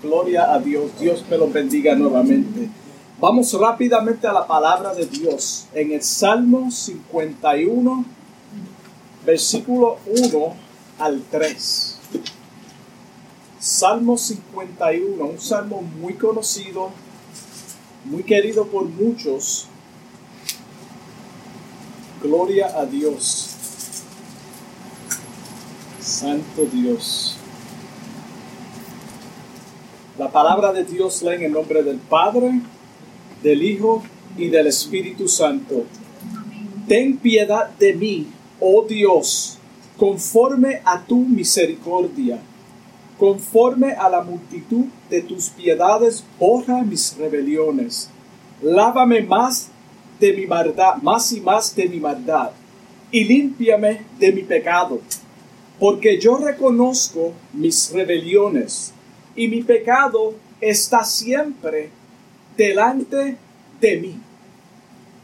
Gloria a Dios, Dios me lo bendiga nuevamente. Vamos rápidamente a la palabra de Dios en el Salmo 51, versículo 1 al 3. Salmo 51, un salmo muy conocido, muy querido por muchos. Gloria a Dios. Santo Dios. La palabra de Dios lee en el nombre del Padre, del Hijo y del Espíritu Santo. Ten piedad de mí, oh Dios, conforme a tu misericordia. Conforme a la multitud de tus piedades, borra mis rebeliones. Lávame más de mi maldad, más y más de mi maldad, y límpiame de mi pecado. Porque yo reconozco mis rebeliones y mi pecado está siempre delante de mí.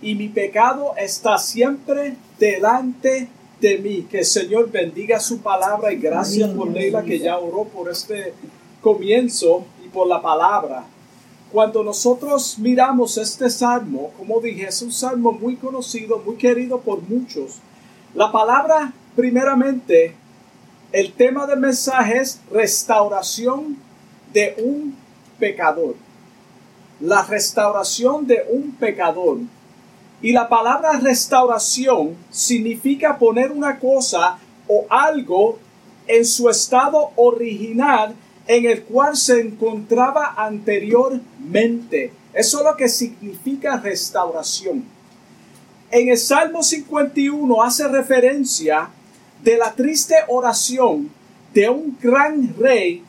Y mi pecado está siempre delante de mí. Que el Señor bendiga su palabra y gracias por Leila que ya oró por este comienzo y por la palabra. Cuando nosotros miramos este salmo, como dije, es un salmo muy conocido, muy querido por muchos. La palabra, primeramente, el tema del mensaje es restauración de un pecador. La restauración de un pecador. Y la palabra restauración significa poner una cosa o algo en su estado original en el cual se encontraba anteriormente. Eso es lo que significa restauración. En el Salmo 51 hace referencia de la triste oración de un gran rey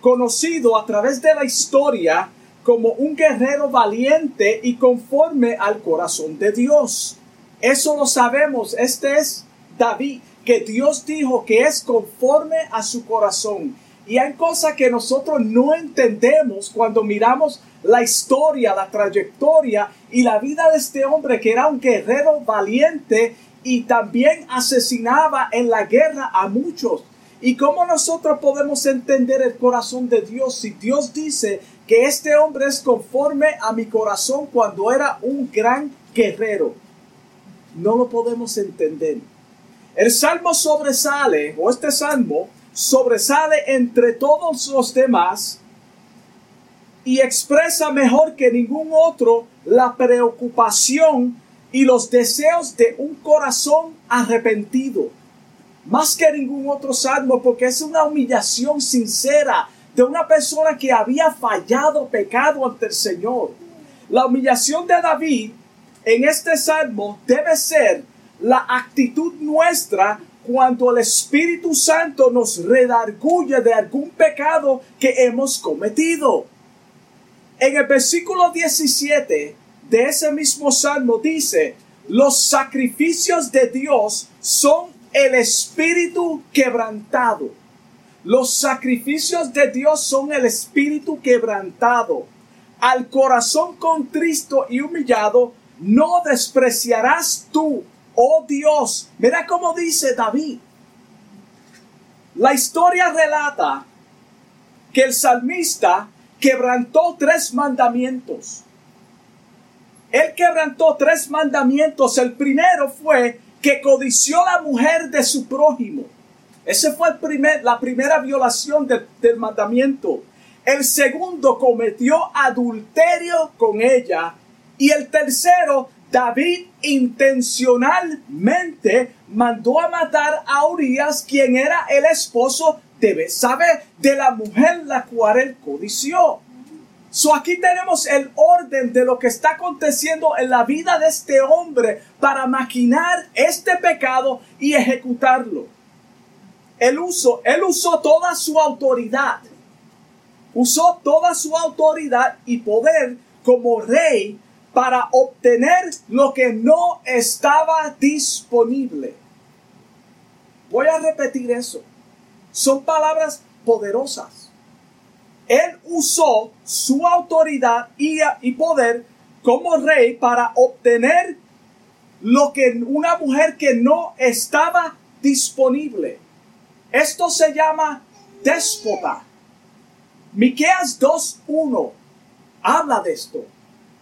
conocido a través de la historia como un guerrero valiente y conforme al corazón de Dios. Eso lo sabemos. Este es David, que Dios dijo que es conforme a su corazón. Y hay cosas que nosotros no entendemos cuando miramos la historia, la trayectoria y la vida de este hombre que era un guerrero valiente y también asesinaba en la guerra a muchos. ¿Y cómo nosotros podemos entender el corazón de Dios si Dios dice que este hombre es conforme a mi corazón cuando era un gran guerrero? No lo podemos entender. El salmo sobresale, o este salmo sobresale entre todos los demás y expresa mejor que ningún otro la preocupación y los deseos de un corazón arrepentido más que ningún otro salmo, porque es una humillación sincera de una persona que había fallado, pecado ante el Señor. La humillación de David en este salmo debe ser la actitud nuestra cuando el Espíritu Santo nos redarguye de algún pecado que hemos cometido. En el versículo 17 de ese mismo salmo dice, los sacrificios de Dios son el espíritu quebrantado. Los sacrificios de Dios son el espíritu quebrantado. Al corazón contristo y humillado no despreciarás tú, oh Dios. Mira cómo dice David. La historia relata que el salmista quebrantó tres mandamientos. Él quebrantó tres mandamientos. El primero fue que codició la mujer de su prójimo. Esa fue la primera violación del mandamiento. El segundo cometió adulterio con ella. Y el tercero, David intencionalmente mandó a matar a Urias, quien era el esposo de saber de la mujer la cual él codició. So aquí tenemos el orden de lo que está aconteciendo en la vida de este hombre para maquinar este pecado y ejecutarlo. Él usó, él usó toda su autoridad. Usó toda su autoridad y poder como rey para obtener lo que no estaba disponible. Voy a repetir eso. Son palabras poderosas él usó su autoridad y, poder como rey para obtener lo que una mujer que no estaba disponible. Esto se llama déspota. Miqueas 2.1 habla de esto.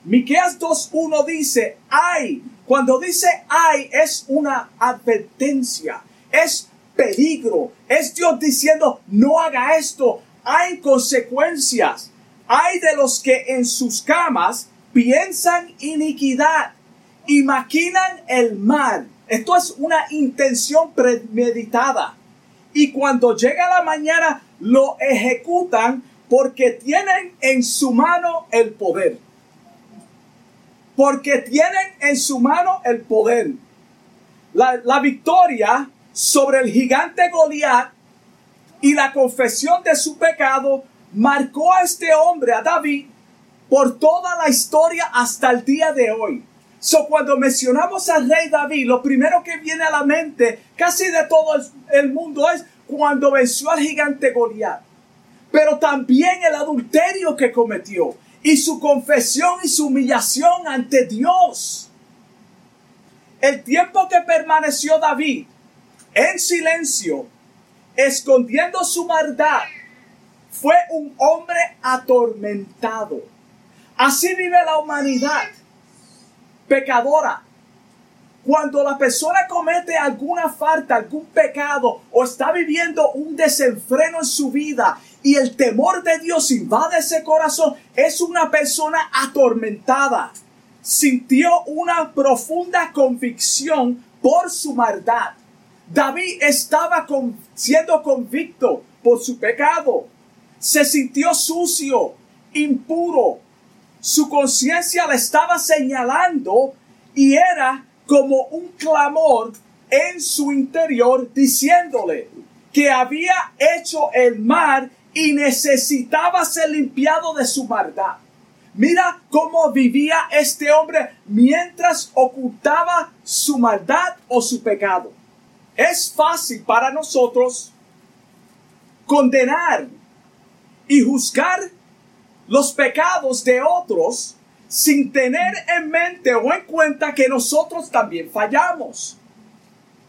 Miqueas 2.1 dice, ay, cuando dice ay es una advertencia, es peligro, es Dios diciendo, no haga esto, hay consecuencias. Hay de los que en sus camas piensan iniquidad y maquinan el mal. Esto es una intención premeditada. Y cuando llega la mañana lo ejecutan porque tienen en su mano el poder. Porque tienen en su mano el poder. La, la victoria sobre el gigante Goliat y la confesión de su pecado marcó a este hombre, a David, por toda la historia hasta el día de hoy. So, cuando mencionamos al rey David, lo primero que viene a la mente casi de todo el mundo es cuando venció al gigante Goliat. Pero también el adulterio que cometió y su confesión y su humillación ante Dios. El tiempo que permaneció David en silencio, escondiendo su maldad, fue un hombre atormentado. Así vive la humanidad, pecadora. Cuando la persona comete alguna falta, algún pecado o está viviendo un desenfreno en su vida y el temor de Dios invade ese corazón, es una persona atormentada. Sintió una profunda convicción por su maldad. David estaba siendo convicto por su pecado se sintió sucio, impuro. Su conciencia le estaba señalando y era como un clamor en su interior diciéndole que había hecho el mal y necesitaba ser limpiado de su maldad. Mira cómo vivía este hombre mientras ocultaba su maldad o su pecado. Es fácil para nosotros condenar y juzgar los pecados de otros sin tener en mente o en cuenta que nosotros también fallamos.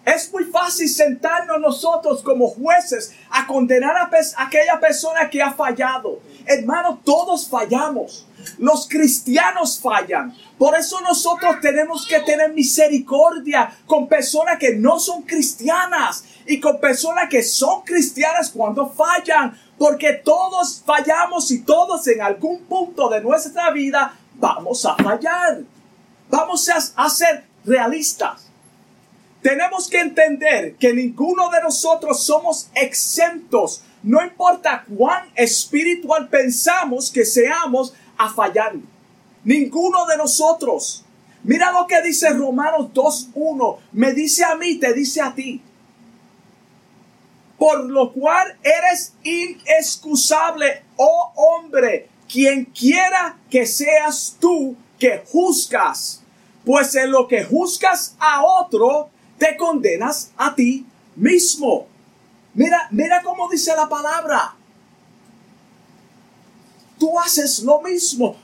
Es muy fácil sentarnos nosotros como jueces a condenar a, aquella persona que ha fallado. Hermano, todos fallamos. Los cristianos fallan. Por eso nosotros tenemos que tener misericordia con personas que no son cristianas y con personas que son cristianas cuando fallan porque todos fallamos y todos en algún punto de nuestra vida vamos a fallar. Vamos a, ser realistas. Tenemos que entender que ninguno de nosotros somos exentos. No importa cuán espiritual pensamos que seamos a fallar. Ninguno de nosotros. Mira lo que dice Romanos 2.1. Me dice a mí, te dice a ti por lo cual eres inexcusable, oh hombre, quien quiera que seas tú que juzgas, pues en lo que juzgas a otro, te condenas a ti mismo. Mira, mira cómo dice la palabra. Tú haces lo mismo.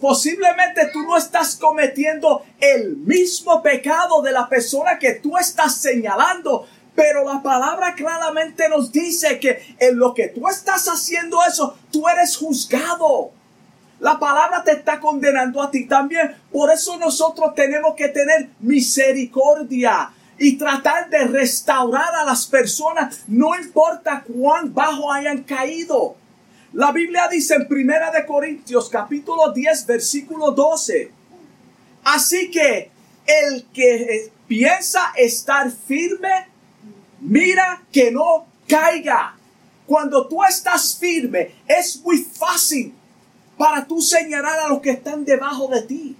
posiblemente tú no estás cometiendo el mismo pecado de la persona que tú estás señalando, pero la palabra claramente nos dice que en lo que tú estás haciendo eso, tú eres juzgado. La palabra te está condenando a ti también. Por eso nosotros tenemos que tener misericordia y tratar de restaurar a las personas, no importa cuán bajo hayan caído. La Biblia dice en Primera de Corintios capítulo 10 versículo 12. Así que el que piensa estar firme, Mira que no caiga. Cuando tú estás firme, es muy fácil para tú señalar a los que están debajo de ti.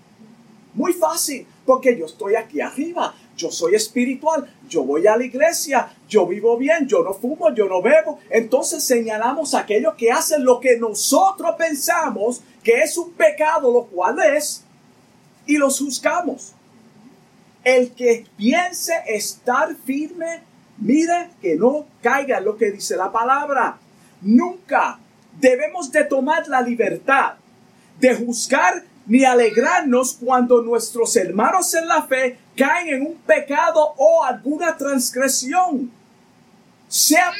Muy fácil, porque yo estoy aquí arriba, yo soy espiritual, yo voy a la iglesia, yo vivo bien, yo no fumo, yo no bebo. Entonces señalamos a aquellos que hacen lo que nosotros pensamos que es un pecado, lo cual es, y los juzgamos. El que piense estar firme Mira que no caiga lo que dice la palabra. Nunca debemos de tomar la libertad de juzgar ni alegrarnos cuando nuestros hermanos en la fe caen en un pecado o alguna transgresión, sea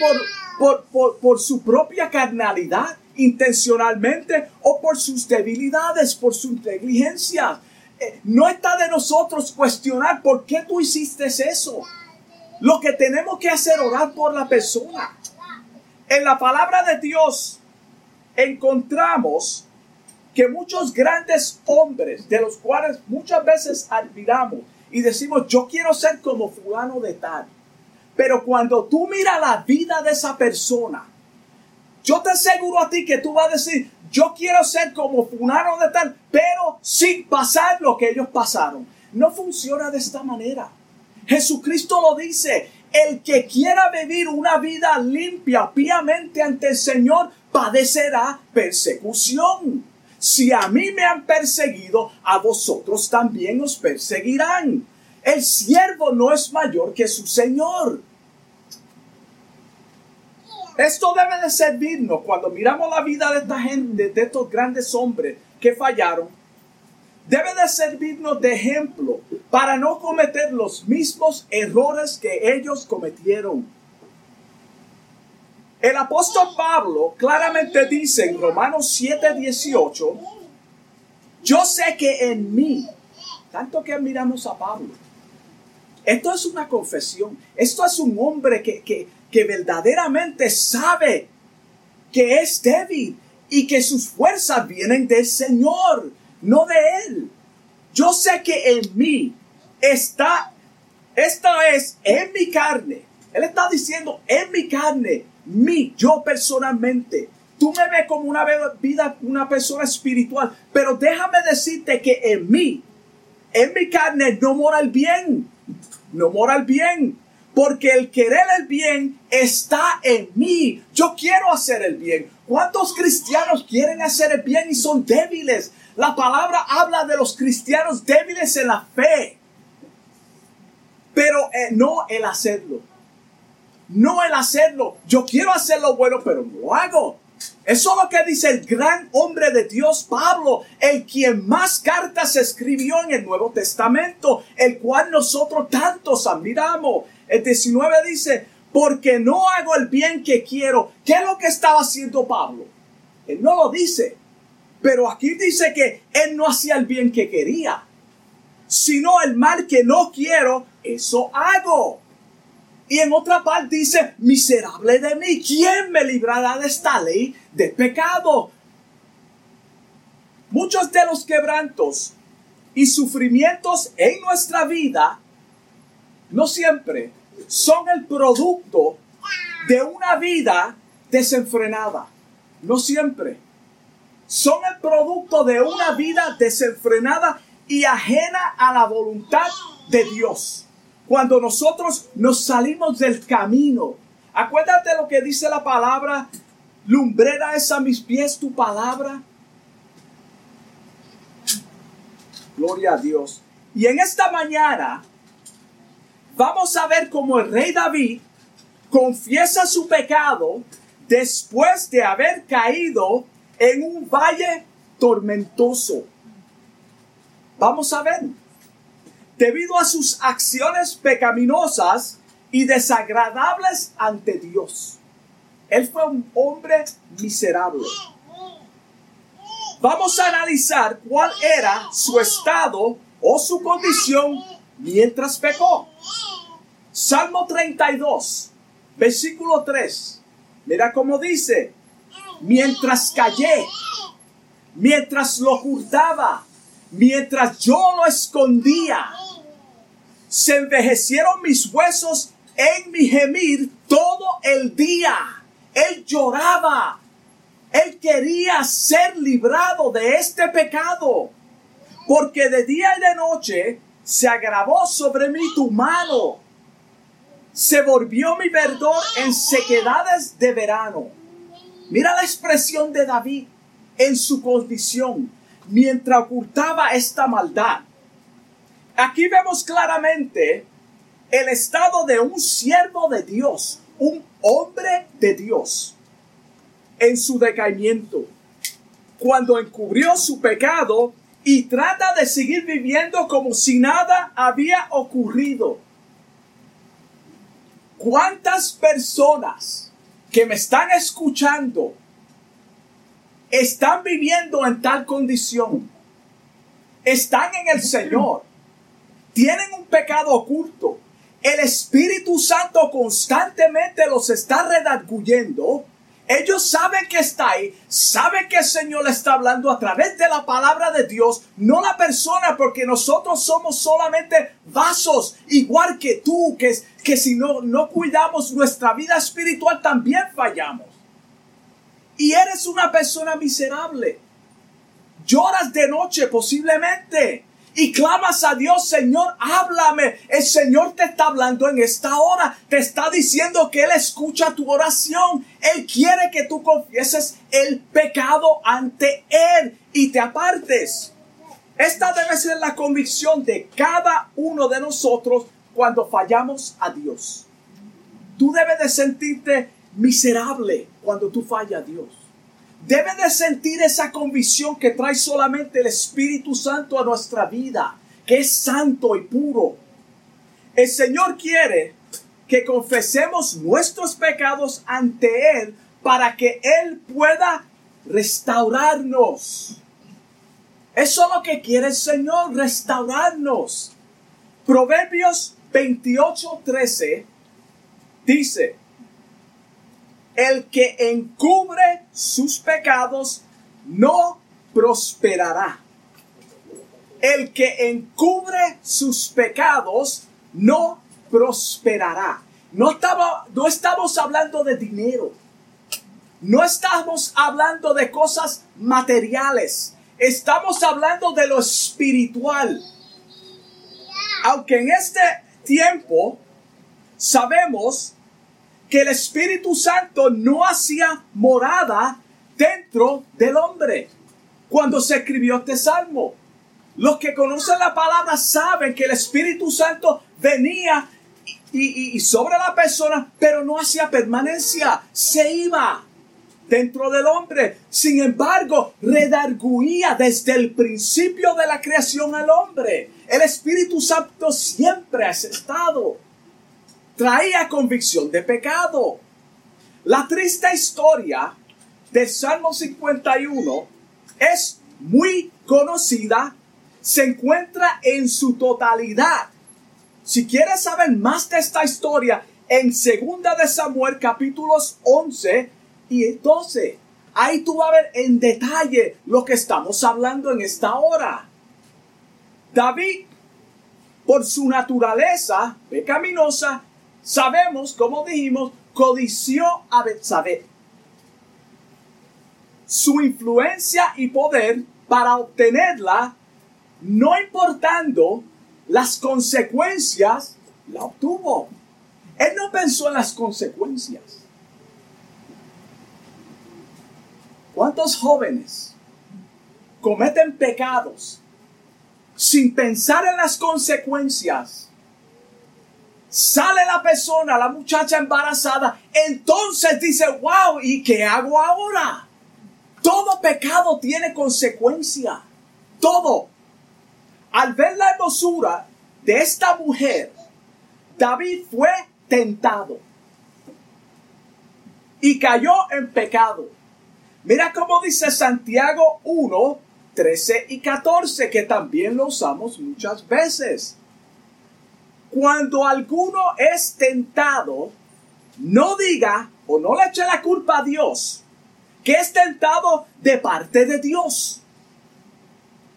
por, por, por, su propia carnalidad intencionalmente o por sus debilidades, por sus negligencias. Eh, no está de nosotros cuestionar por qué tú hiciste eso. Lo que tenemos que hacer es orar por la persona. En la palabra de Dios encontramos que muchos grandes hombres, de los cuales muchas veces admiramos y decimos, yo quiero ser como fulano de tal. Pero cuando tú miras la vida de esa persona, yo te aseguro a ti que tú vas a decir, yo quiero ser como fulano de tal, pero sin pasar lo que ellos pasaron. No funciona de esta manera. Jesucristo lo dice, el que quiera vivir una vida limpia, piamente ante el Señor, padecerá persecución. Si a mí me han perseguido, a vosotros también os perseguirán. El siervo no es mayor que su Señor. Esto debe de servirnos cuando miramos la vida de esta gente, de estos grandes hombres que fallaron. Debe de servirnos de ejemplo para no cometer los mismos errores que ellos cometieron. El apóstol Pablo claramente dice en Romanos 7:18, yo sé que en mí, tanto que admiramos a Pablo, esto es una confesión, esto es un hombre que, que, que verdaderamente sabe que es débil y que sus fuerzas vienen del Señor, no de Él. Yo sé que en mí está, esta es en mi carne. Él está diciendo en mi carne mí, yo personalmente. Tú me ves como una vida, una persona espiritual, pero déjame decirte que en mí, en mi carne, no mora el bien. No mora el bien. Porque el querer el bien está en mí. Yo quiero hacer el bien. ¿Cuántos cristianos quieren hacer el bien y son débiles? La palabra habla de los cristianos débiles en la fe. Pero eh, no el hacerlo no el hacerlo. Yo quiero hacer lo bueno, pero no lo hago. Eso es lo que dice el gran hombre de Dios, Pablo, el quien más cartas escribió en el Nuevo Testamento, el cual nosotros tantos admiramos. El 19 dice, porque no hago el bien que quiero. ¿Qué es lo que estaba haciendo Pablo? Él no lo dice. Pero aquí dice que él no hacía el bien que quería, sino el mal que no quiero, eso hago. Y en otra parte dice, miserable de mí, ¿quién me librará de esta ley de pecado? Muchos de los quebrantos y sufrimientos en nuestra vida, no siempre, son el producto de una vida desenfrenada. No siempre. Son el producto de una vida desenfrenada y ajena a la voluntad de Dios cuando nosotros nos salimos del camino. Acuérdate lo que dice la palabra, lumbrera es a mis pies tu palabra. Gloria a Dios. Y en esta mañana vamos a ver cómo el rey David confiesa su pecado después de haber caído en un valle tormentoso. Vamos a ver debido a sus acciones pecaminosas y desagradables ante Dios. Él fue un hombre miserable. Vamos a analizar cuál era su estado o su condición mientras pecó. Salmo 32, versículo 3. Mira cómo dice, mientras callé, mientras lo ocultaba, mientras yo lo escondía, se envejecieron mis huesos en mi gemir todo el día. Él lloraba. Él quería ser librado de este pecado. Porque de día y de noche se agravó sobre mí tu mano. Se volvió mi verdor en sequedades de verano. Mira la expresión de David en su condición mientras ocultaba esta maldad. Aquí vemos claramente el estado de un siervo de Dios, un hombre de Dios, en su decaimiento, cuando encubrió su pecado y trata de seguir viviendo como si nada había ocurrido. ¿Cuántas personas que me están escuchando están viviendo en tal condición, están en el Señor, tienen un pecado oculto, el Espíritu Santo constantemente los está redarguyendo, ellos saben que está ahí, saben que el Señor le está hablando a través de la palabra de Dios, no la persona, porque nosotros somos solamente vasos, igual que tú, que, que si no, no cuidamos nuestra vida espiritual también fallamos. Y eres una persona miserable. Lloras de noche posiblemente y clamas a Dios, Señor, háblame. El Señor te está hablando en esta hora. Te está diciendo que Él escucha tu oración. Él quiere que tú confieses el pecado ante Él y te apartes. Esta debe ser la convicción de cada uno de nosotros cuando fallamos a Dios. Tú debes de sentirte miserable cuando tú fallas a Dios. Debe de sentir esa convicción que trae solamente el Espíritu Santo a nuestra vida, que es santo y puro. El Señor quiere que confesemos nuestros pecados ante Él para que Él pueda restaurarnos. Eso es lo que quiere el Señor, restaurarnos. Proverbios 28:13 dice, el que encubre sus pecados no prosperará. El que encubre sus pecados no prosperará. No, estaba, no estamos hablando de dinero. No estamos hablando de cosas materiales. Estamos hablando de lo espiritual. Aunque en este tiempo sabemos que el Espíritu Santo no hacía morada dentro del hombre cuando se escribió este salmo. Los que conocen la palabra saben que el Espíritu Santo venía y, sobre la persona, pero no hacía permanencia, se iba dentro del hombre. Sin embargo, redarguía desde el principio de la creación al hombre. El Espíritu Santo siempre ha estado traía convicción de pecado. La triste historia del Salmo 51 es muy conocida, se encuentra en su totalidad. Si quieres saber más de esta historia, en Segunda de Samuel capítulos 11 y 12, ahí tú vas a ver en detalle lo que estamos hablando en esta hora. David, por su naturaleza pecaminosa, sabemos, como dijimos, codició a Betsabé. Su influencia y poder para obtenerla, no importando las consecuencias, la obtuvo. Él no pensó en las consecuencias. ¿Cuántos jóvenes cometen pecados sin pensar en las consecuencias? Sale la persona, la muchacha embarazada, entonces dice, wow, ¿y qué hago ahora? Todo pecado tiene consecuencia. Todo. Al ver la hermosura de esta mujer, David fue tentado y cayó en pecado. Mira cómo dice Santiago 1, 13 y 14, que también lo usamos muchas veces. Cuando alguno es tentado, no diga o no le eche la culpa a Dios, que es tentado de parte de Dios.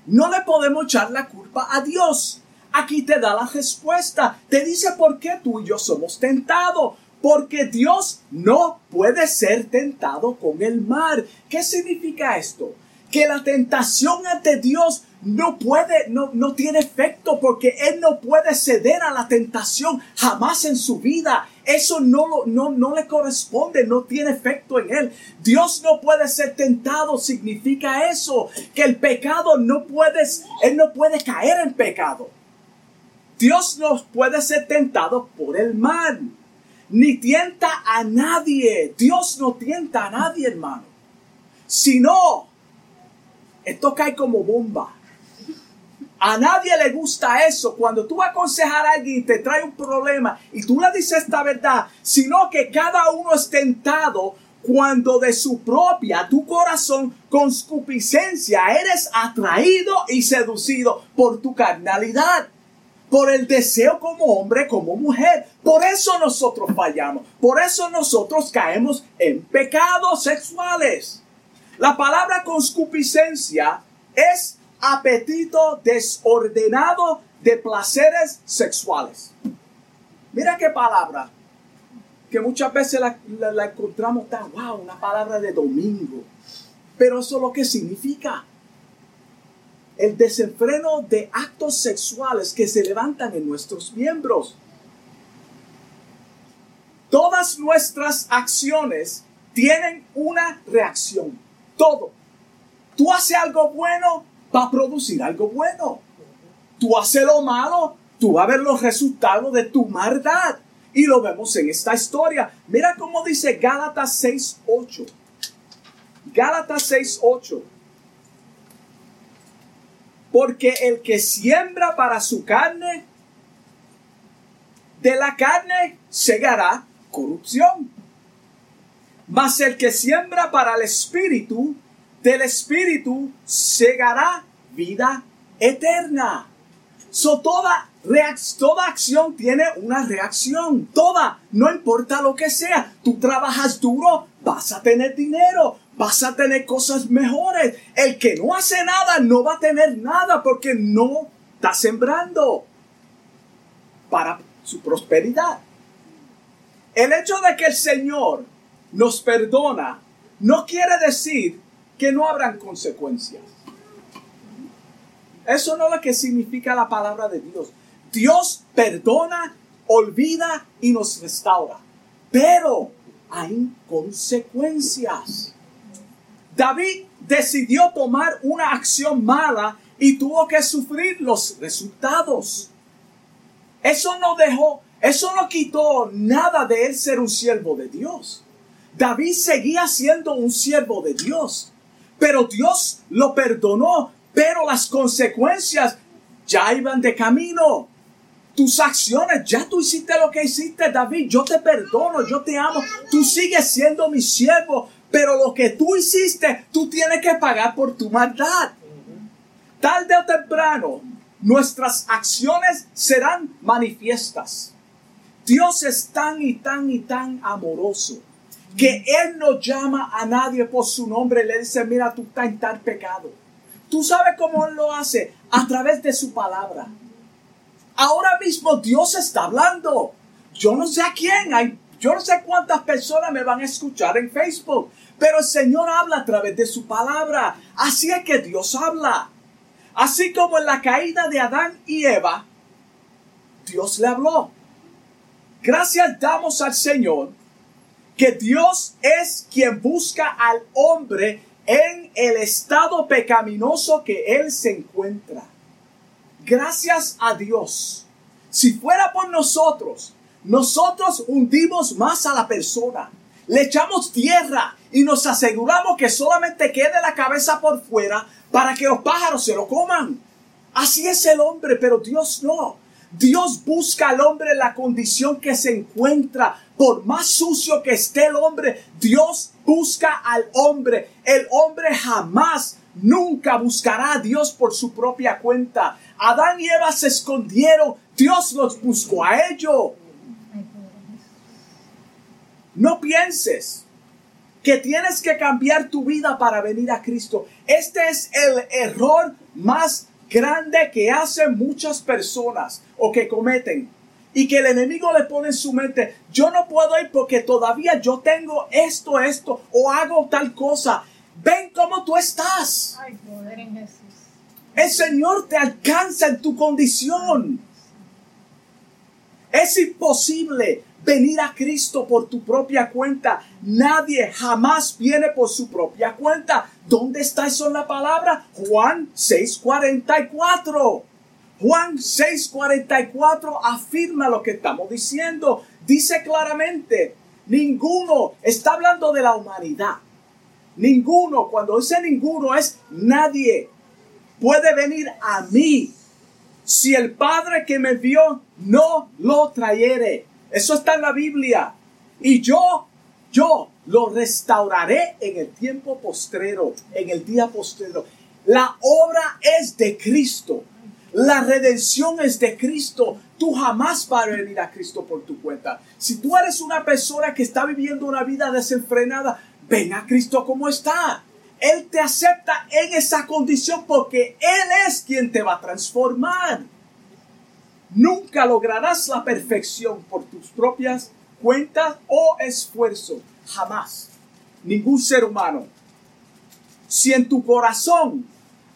No le podemos echar la culpa a Dios. Aquí te da la respuesta. Te dice por qué tú y yo somos tentados. Porque Dios no puede ser tentado con el mar. ¿Qué significa esto? Que la tentación ante Dios no puede, no, no tiene efecto porque él no puede ceder a la tentación jamás en su vida. Eso no, no, no le corresponde, no tiene efecto en él. Dios no puede ser tentado, significa eso, que el pecado no puede, él no puede caer en pecado. Dios no puede ser tentado por el mal, ni tienta a nadie. Dios no tienta a nadie, hermano. Si no, esto cae como bomba. A nadie le gusta eso. Cuando tú vas a aconsejar a alguien y te trae un problema y tú le dices esta verdad, sino que cada uno es tentado cuando de su propia, tu corazón, concupiscencia, eres atraído y seducido por tu carnalidad, por el deseo como hombre, como mujer. Por eso nosotros fallamos, por eso nosotros caemos en pecados sexuales. La palabra concupiscencia es apetito desordenado de placeres sexuales. Mira qué palabra que muchas veces la, encontramos tan, wow, una palabra de domingo. Pero eso es lo que significa. El desenfreno de actos sexuales que se levantan en nuestros miembros. Todas nuestras acciones tienen una reacción. Todo. Tú haces algo bueno, va a producir algo bueno. Tú haces lo malo, tú vas a ver los resultados de tu maldad. Y lo vemos en esta historia. Mira cómo dice Gálatas 6.8. Gálatas 6.8. Porque el que siembra para su carne, de la carne segará corrupción. Mas el que siembra para el espíritu, del espíritu segará vida eterna. So toda toda acción tiene una reacción, toda, no importa lo que sea. Tú trabajas duro, vas a tener dinero, vas a tener cosas mejores. El que no hace nada no va a tener nada porque no está sembrando para su prosperidad. El hecho de que el Señor nos perdona no quiere decir que no habrán consecuencias. Eso no es lo que significa la palabra de Dios. Dios perdona, olvida y nos restaura. Pero hay consecuencias. David decidió tomar una acción mala y tuvo que sufrir los resultados. Eso no dejó, eso no quitó nada de él ser un siervo de Dios. David seguía siendo un siervo de Dios, pero Dios lo perdonó, pero las consecuencias ya iban de camino tus acciones, ya tú hiciste lo que hiciste, David, yo te perdono, yo te amo, tú sigues siendo mi siervo, pero lo que tú hiciste, tú tienes que pagar por tu maldad. Tarde o temprano, nuestras acciones serán manifiestas. Dios es tan y tan y tan amoroso que Él no llama a nadie por su nombre le dice, mira, tú estás en tal pecado. Tú sabes cómo Él lo hace a través de su palabra. Ahora mismo Dios está hablando. Yo no sé a quién, hay, yo no sé cuántas personas me van a escuchar en Facebook, pero el Señor habla a través de su palabra. Así es que Dios habla. Así como en la caída de Adán y Eva, Dios le habló. Gracias damos al Señor que Dios es quien busca al hombre en el estado pecaminoso que él se encuentra gracias a Dios. Si fuera por nosotros, nosotros hundimos más a la persona. Le echamos tierra y nos aseguramos que solamente quede la cabeza por fuera para que los pájaros se lo coman. Así es el hombre, pero Dios no. Dios busca al hombre en la condición que se encuentra. Por más sucio que esté el hombre, Dios busca al hombre. El hombre jamás, nunca buscará a Dios por su propia cuenta. Adán y Eva se escondieron, Dios los buscó a ellos. No pienses que tienes que cambiar tu vida para venir a Cristo. Este es el error más grande que hacen muchas personas o que cometen. Y que el enemigo le pone en su mente, yo no puedo ir porque todavía yo tengo esto, esto, o hago tal cosa. Ven cómo tú estás. Ay, poder en Jesús. El Señor te alcanza en tu condición. Es imposible venir a Cristo por tu propia cuenta. Nadie jamás viene por su propia cuenta. ¿Dónde está eso en la palabra? Juan 6:44. Juan 6:44 afirma lo que estamos diciendo. Dice claramente, ninguno está hablando de la humanidad. Ninguno, cuando dice ninguno es nadie puede venir a mí si el Padre que me vio no lo trayere. Eso está en la Biblia. Y yo yo lo restauraré en el tiempo postrero, en el día postrero. La obra es de Cristo. La redención es de Cristo. Tú jamás vas a venir a Cristo por tu cuenta. Si tú eres una persona que está viviendo una vida desenfrenada, ven a Cristo como está. Él te acepta en esa condición porque Él es quien te va a transformar. Nunca lograrás la perfección por tus propias cuentas o esfuerzo. Jamás. Ningún ser humano. Si en tu corazón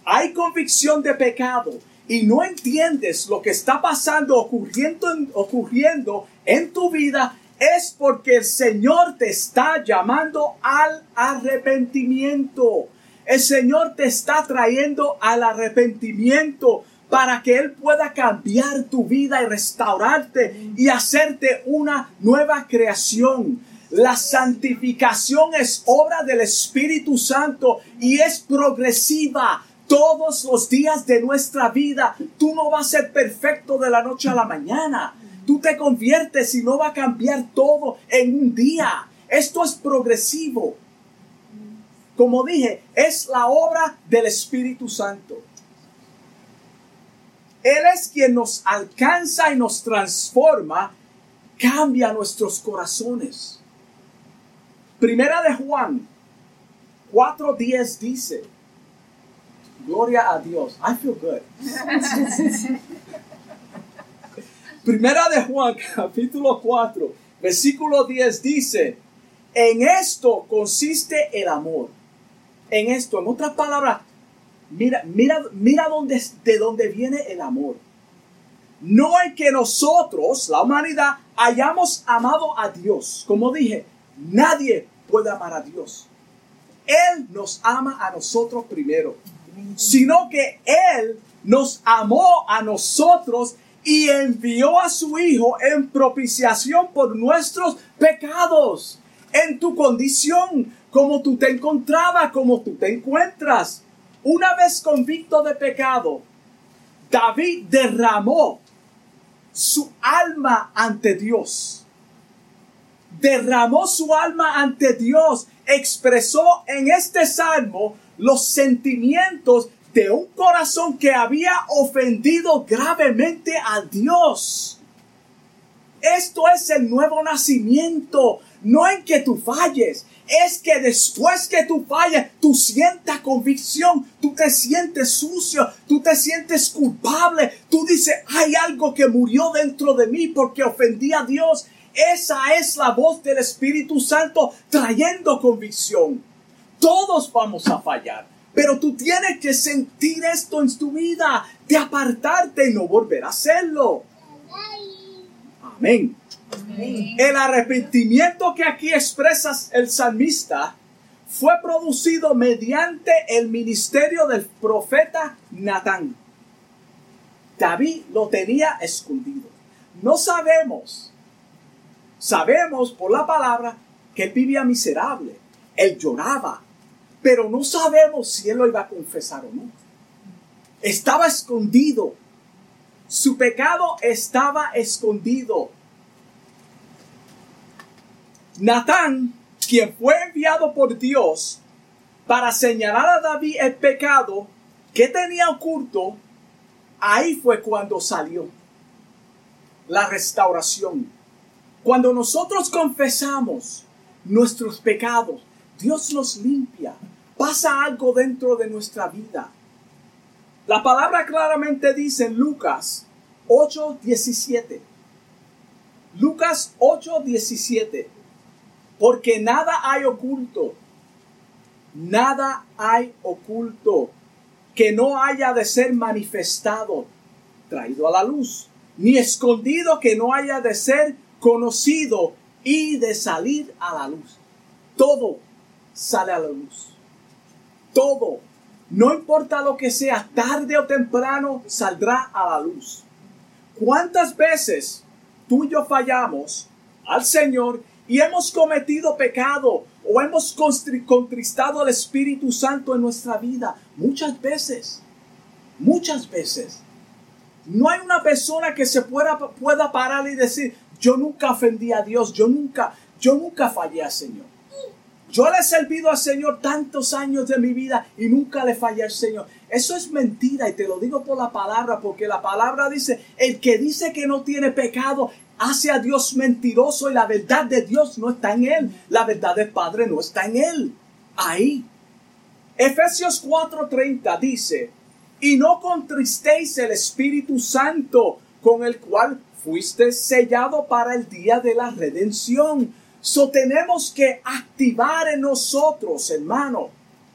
hay convicción de pecado y no entiendes lo que está pasando, ocurriendo en, ocurriendo en tu vida, es porque el Señor te está llamando al arrepentimiento. El Señor te está trayendo al arrepentimiento para que Él pueda cambiar tu vida y restaurarte y hacerte una nueva creación. La santificación es obra del Espíritu Santo y es progresiva todos los días de nuestra vida. Tú no vas a ser perfecto de la noche a la mañana. Tú te conviertes y no va a cambiar todo en un día. Esto es progresivo. Como dije, es la obra del Espíritu Santo. Él es quien nos alcanza y nos transforma, cambia nuestros corazones. Primera de Juan 4.10 dice, Gloria a Dios. I feel good. Primera de Juan, capítulo 4, versículo 10 dice, en esto consiste el amor. En esto, en otras palabras, mira, mira, mira dónde, de dónde viene el amor. No es que nosotros, la humanidad, hayamos amado a Dios. Como dije, nadie puede amar a Dios. Él nos ama a nosotros primero sino que Él nos amó a nosotros y envió a su Hijo en propiciación por nuestros pecados. En tu condición, como tú te encontrabas, como tú te encuentras. Una vez convicto de pecado, David derramó su alma ante Dios. Derramó su alma ante Dios. Expresó en este salmo los sentimientos de un corazón que había ofendido gravemente a Dios. Esto es el nuevo nacimiento, no en que tú falles, es que después que tú falles, tú sientas convicción, tú te sientes sucio, tú te sientes culpable, tú dices, hay algo que murió dentro de mí porque ofendí a Dios. Esa es la voz del Espíritu Santo trayendo convicción. Todos vamos a fallar. Pero tú tienes que sentir esto en tu vida, de apartarte y no volver a hacerlo. Amén. El arrepentimiento que aquí expresas el salmista fue producido mediante el ministerio del profeta Natán. David lo tenía escondido. No sabemos, sabemos por la palabra que él vivía miserable. Él lloraba, pero no sabemos si él lo iba a confesar o no. Estaba escondido. Su pecado estaba escondido. Natán, quien fue enviado por Dios para señalar a David el pecado que tenía oculto, ahí fue cuando salió la restauración. Cuando nosotros confesamos nuestros pecados, Dios nos limpia pasa algo dentro de nuestra vida. La palabra claramente dice en Lucas 8:17. Lucas 8:17. Porque nada hay oculto. Nada hay oculto que no haya de ser manifestado, traído a la luz, ni escondido que no haya de ser conocido y de salir a la luz. Todo sale a la luz todo, no importa lo que sea, tarde o temprano saldrá a la luz. ¿Cuántas veces tú y yo fallamos al Señor y hemos cometido pecado o hemos contristado al Espíritu Santo en nuestra vida? Muchas veces, muchas veces. No hay una persona que se pueda, pueda parar y decir, yo nunca ofendí a Dios, yo nunca, yo nunca fallé al Señor. Yo le he servido al Señor tantos años de mi vida y nunca le fallé al Señor. Eso es mentira y te lo digo por la palabra, porque la palabra dice, el que dice que no tiene pecado hace a Dios mentiroso y la verdad de Dios no está en él. La verdad del Padre no está en él. Ahí. Efesios 4:30 dice, y no contristéis el Espíritu Santo con el cual fuiste sellado para el día de la redención. So tenemos que activar en nosotros, hermano,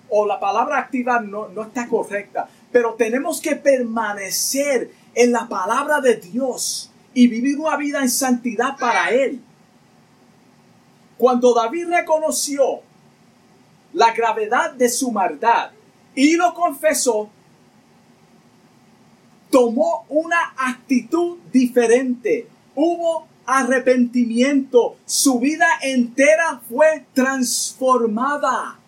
o la palabra activar no, no está correcta, pero tenemos que permanecer en la palabra de Dios y vivir una vida en santidad para Él. Cuando David reconoció la gravedad de su maldad y lo confesó, tomó una actitud diferente. Hubo arrepentimiento. Su vida entera fue transformada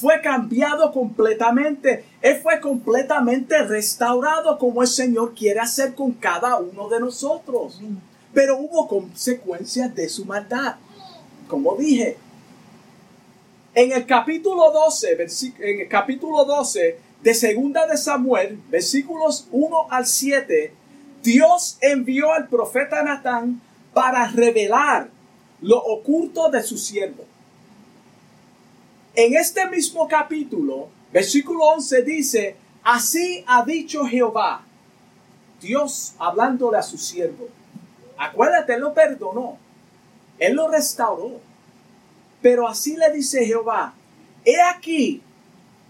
fue cambiado completamente. Él fue completamente restaurado como el Señor quiere hacer con cada uno de nosotros. Pero hubo consecuencias de su maldad. Como dije, en el capítulo 12, en el capítulo 12 de Segunda de Samuel, versículos 1 al 7, Dios envió al profeta Natán para revelar lo oculto de su siervo. En este mismo capítulo, versículo 11 dice, así ha dicho Jehová, Dios hablándole a su siervo. Acuérdate, él lo perdonó, él lo restauró. Pero así le dice Jehová, he aquí,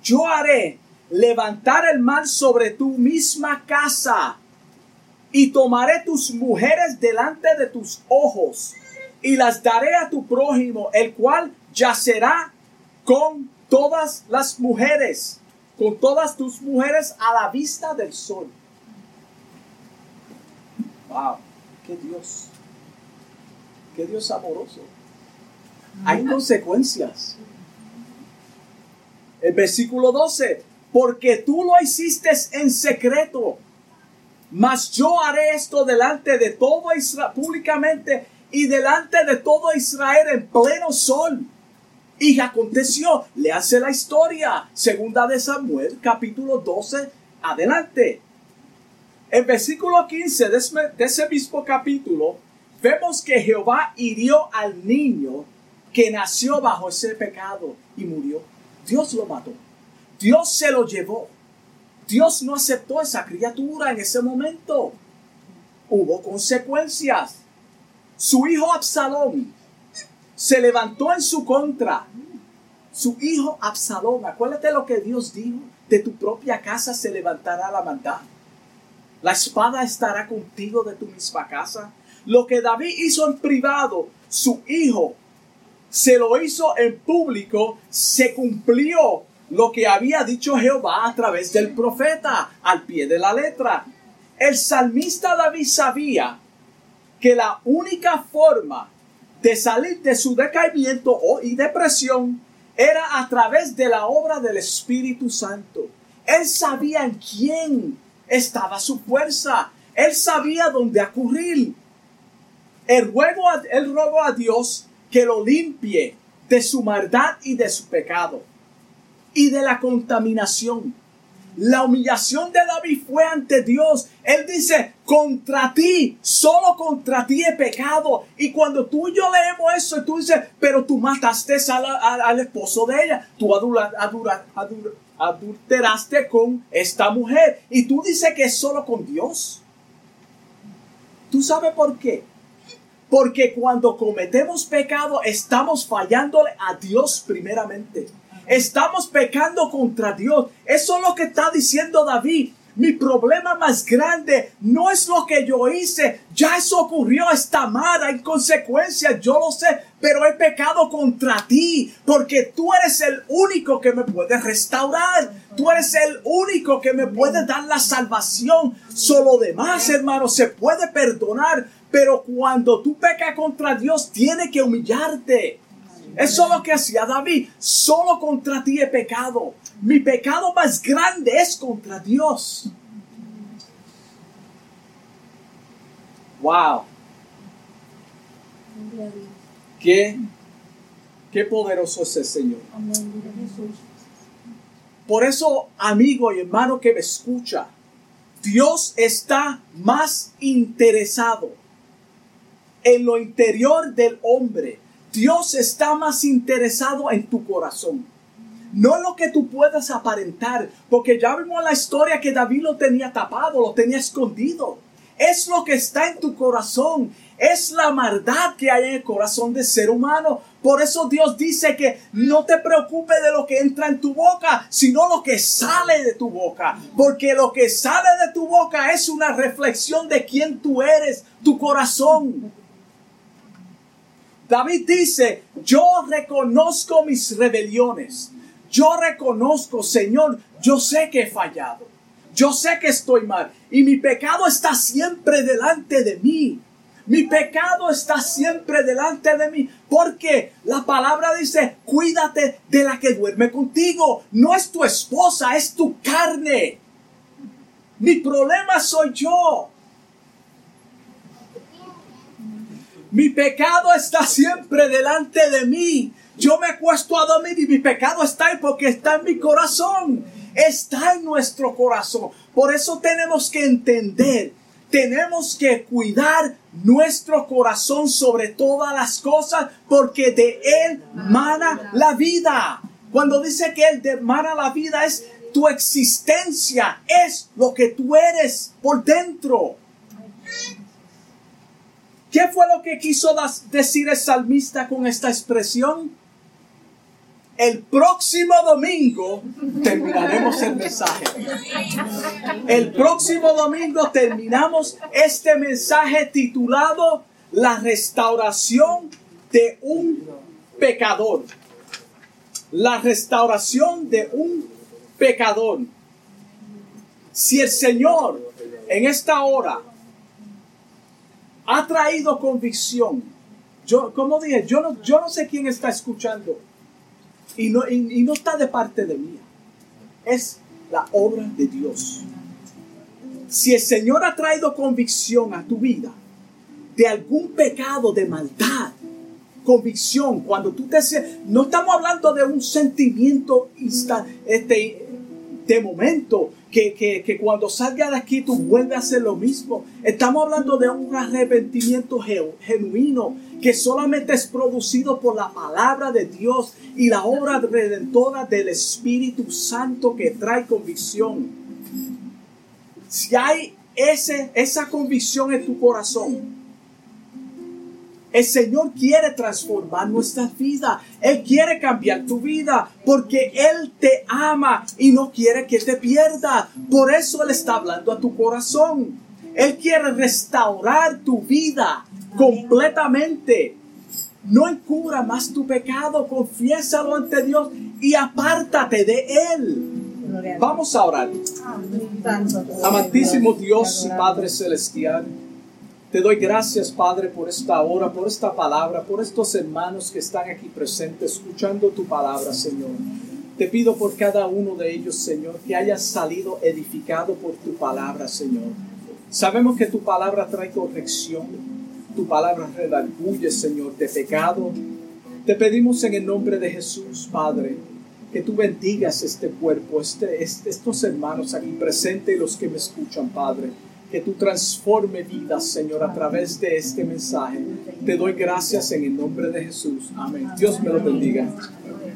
yo haré levantar el mal sobre tu misma casa y tomaré tus mujeres delante de tus ojos y las daré a tu prójimo, el cual yacerá con todas las mujeres, con todas tus mujeres a la vista del sol. Wow, qué Dios, qué Dios amoroso. Hay consecuencias. El versículo 12, porque tú lo hiciste en secreto, mas yo haré esto delante de todo Israel, públicamente y delante de todo Israel en pleno sol. Y aconteció, le hace la historia, segunda de Samuel, capítulo 12, adelante. En versículo 15 de ese mismo capítulo, vemos que Jehová hirió al niño que nació bajo ese pecado y murió. Dios lo mató. Dios se lo llevó. Dios no aceptó esa criatura en ese momento. Hubo consecuencias. Su hijo Absalón se levantó en su contra. Su hijo Absalón, acuérdate lo que Dios dijo, de tu propia casa se levantará la maldad. La espada estará contigo de tu misma casa. Lo que David hizo en privado, su hijo se lo hizo en público, se cumplió lo que había dicho Jehová a través del profeta, al pie de la letra. El salmista David sabía que la única forma de salir de su decaimiento y depresión era a través de la obra del Espíritu Santo. Él sabía en quién estaba su fuerza. Él sabía dónde acudir. Él ruego, a Dios que lo limpie de su maldad y de su pecado y de la contaminación. La humillación de David fue ante Dios. Él dice, contra ti, solo contra ti he pecado. Y cuando tú y yo leemos eso, tú dices, pero tú mataste al, esposo de ella. Tú adulteraste con esta mujer. Y tú dices que es solo con Dios. ¿Tú sabes por qué? Porque cuando cometemos pecado estamos fallándole a Dios primeramente. Estamos pecando contra Dios. Eso es lo que está diciendo David. Mi problema más grande no es lo que yo hice. Ya eso ocurrió, está mal, hay consecuencias, yo lo sé, pero he pecado contra ti, porque tú eres el único que me puede restaurar. Tú eres el único que me puede dar la salvación. Solo demás, hermano, se puede perdonar, pero cuando tú pecas contra Dios, tiene que humillarte. Eso es lo que hacía David. Solo contra ti he pecado. Mi pecado más grande es contra Dios. Wow. Qué Qué poderoso es el Señor. Por eso, amigo y hermano que me escucha, Dios está más interesado en lo interior del hombre. Dios está más interesado en tu corazón. No lo que tú puedas aparentar, porque ya vimos la historia que David lo tenía tapado, lo tenía escondido. Es lo que está en tu corazón, es la maldad que hay en el corazón del ser humano. Por eso Dios dice que no te preocupes de lo que entra en tu boca, sino lo que sale de tu boca. Porque lo que sale de tu boca es una reflexión de quién tú eres, tu corazón. David dice, yo reconozco mis rebeliones. Yo reconozco, Señor, yo sé que he fallado. Yo sé que estoy mal. Y mi pecado está siempre delante de mí. Mi pecado está siempre delante de mí. Porque la palabra dice, cuídate de la que duerme contigo. No es tu esposa, es tu carne. Mi problema soy yo. Mi pecado está siempre delante de mí. Yo me acuesto a dormir y mi pecado está ahí porque está en mi corazón. Está en nuestro corazón. Por eso tenemos que entender, tenemos que cuidar nuestro corazón sobre todas las cosas porque de él mana la vida. Cuando dice que él mana la vida es tu existencia, es lo que tú eres por dentro. ¿Qué fue lo que quiso decir el salmista con esta expresión? El próximo domingo terminaremos el mensaje. El próximo domingo terminamos este mensaje titulado La restauración de un pecador. La restauración de un pecador. Si el Señor en esta hora ha traído convicción. Yo, como dije, yo no, yo no sé quién está escuchando y no, y, no está de parte de mí. Es la obra de Dios. Si el Señor ha traído convicción a tu vida de algún pecado, de maldad, convicción, cuando tú te... No estamos hablando de un sentimiento insta, este, de momento, que, cuando salga de aquí tú vuelves a hacer lo mismo. Estamos hablando de un arrepentimiento genuino que solamente es producido por la palabra de Dios y la obra redentora del Espíritu Santo que trae convicción. Si hay ese, esa convicción en tu corazón, el Señor quiere transformar nuestra vida. Él quiere cambiar tu vida porque Él te ama y no quiere que te pierda. Por eso Él está hablando a tu corazón. Él quiere restaurar tu vida completamente. No encubra más tu pecado, confiésalo ante Dios y apártate de Él. Vamos a orar. Amantísimo Dios y Padre Celestial. Te doy gracias, Padre, por esta hora, por esta palabra, por estos hermanos que están aquí presentes escuchando tu palabra, Señor. Te pido por cada uno de ellos, Señor, que haya salido edificado por tu palabra, Señor. Sabemos que tu palabra trae corrección, tu palabra redarguye, Señor, de pecado. Te pedimos en el nombre de Jesús, Padre, que tú bendigas este cuerpo, este, este estos hermanos aquí presentes y los que me escuchan, Padre que tú transforme vidas, Señor, a través de este mensaje. Te doy gracias en el nombre de Jesús. Amén. Dios me lo bendiga.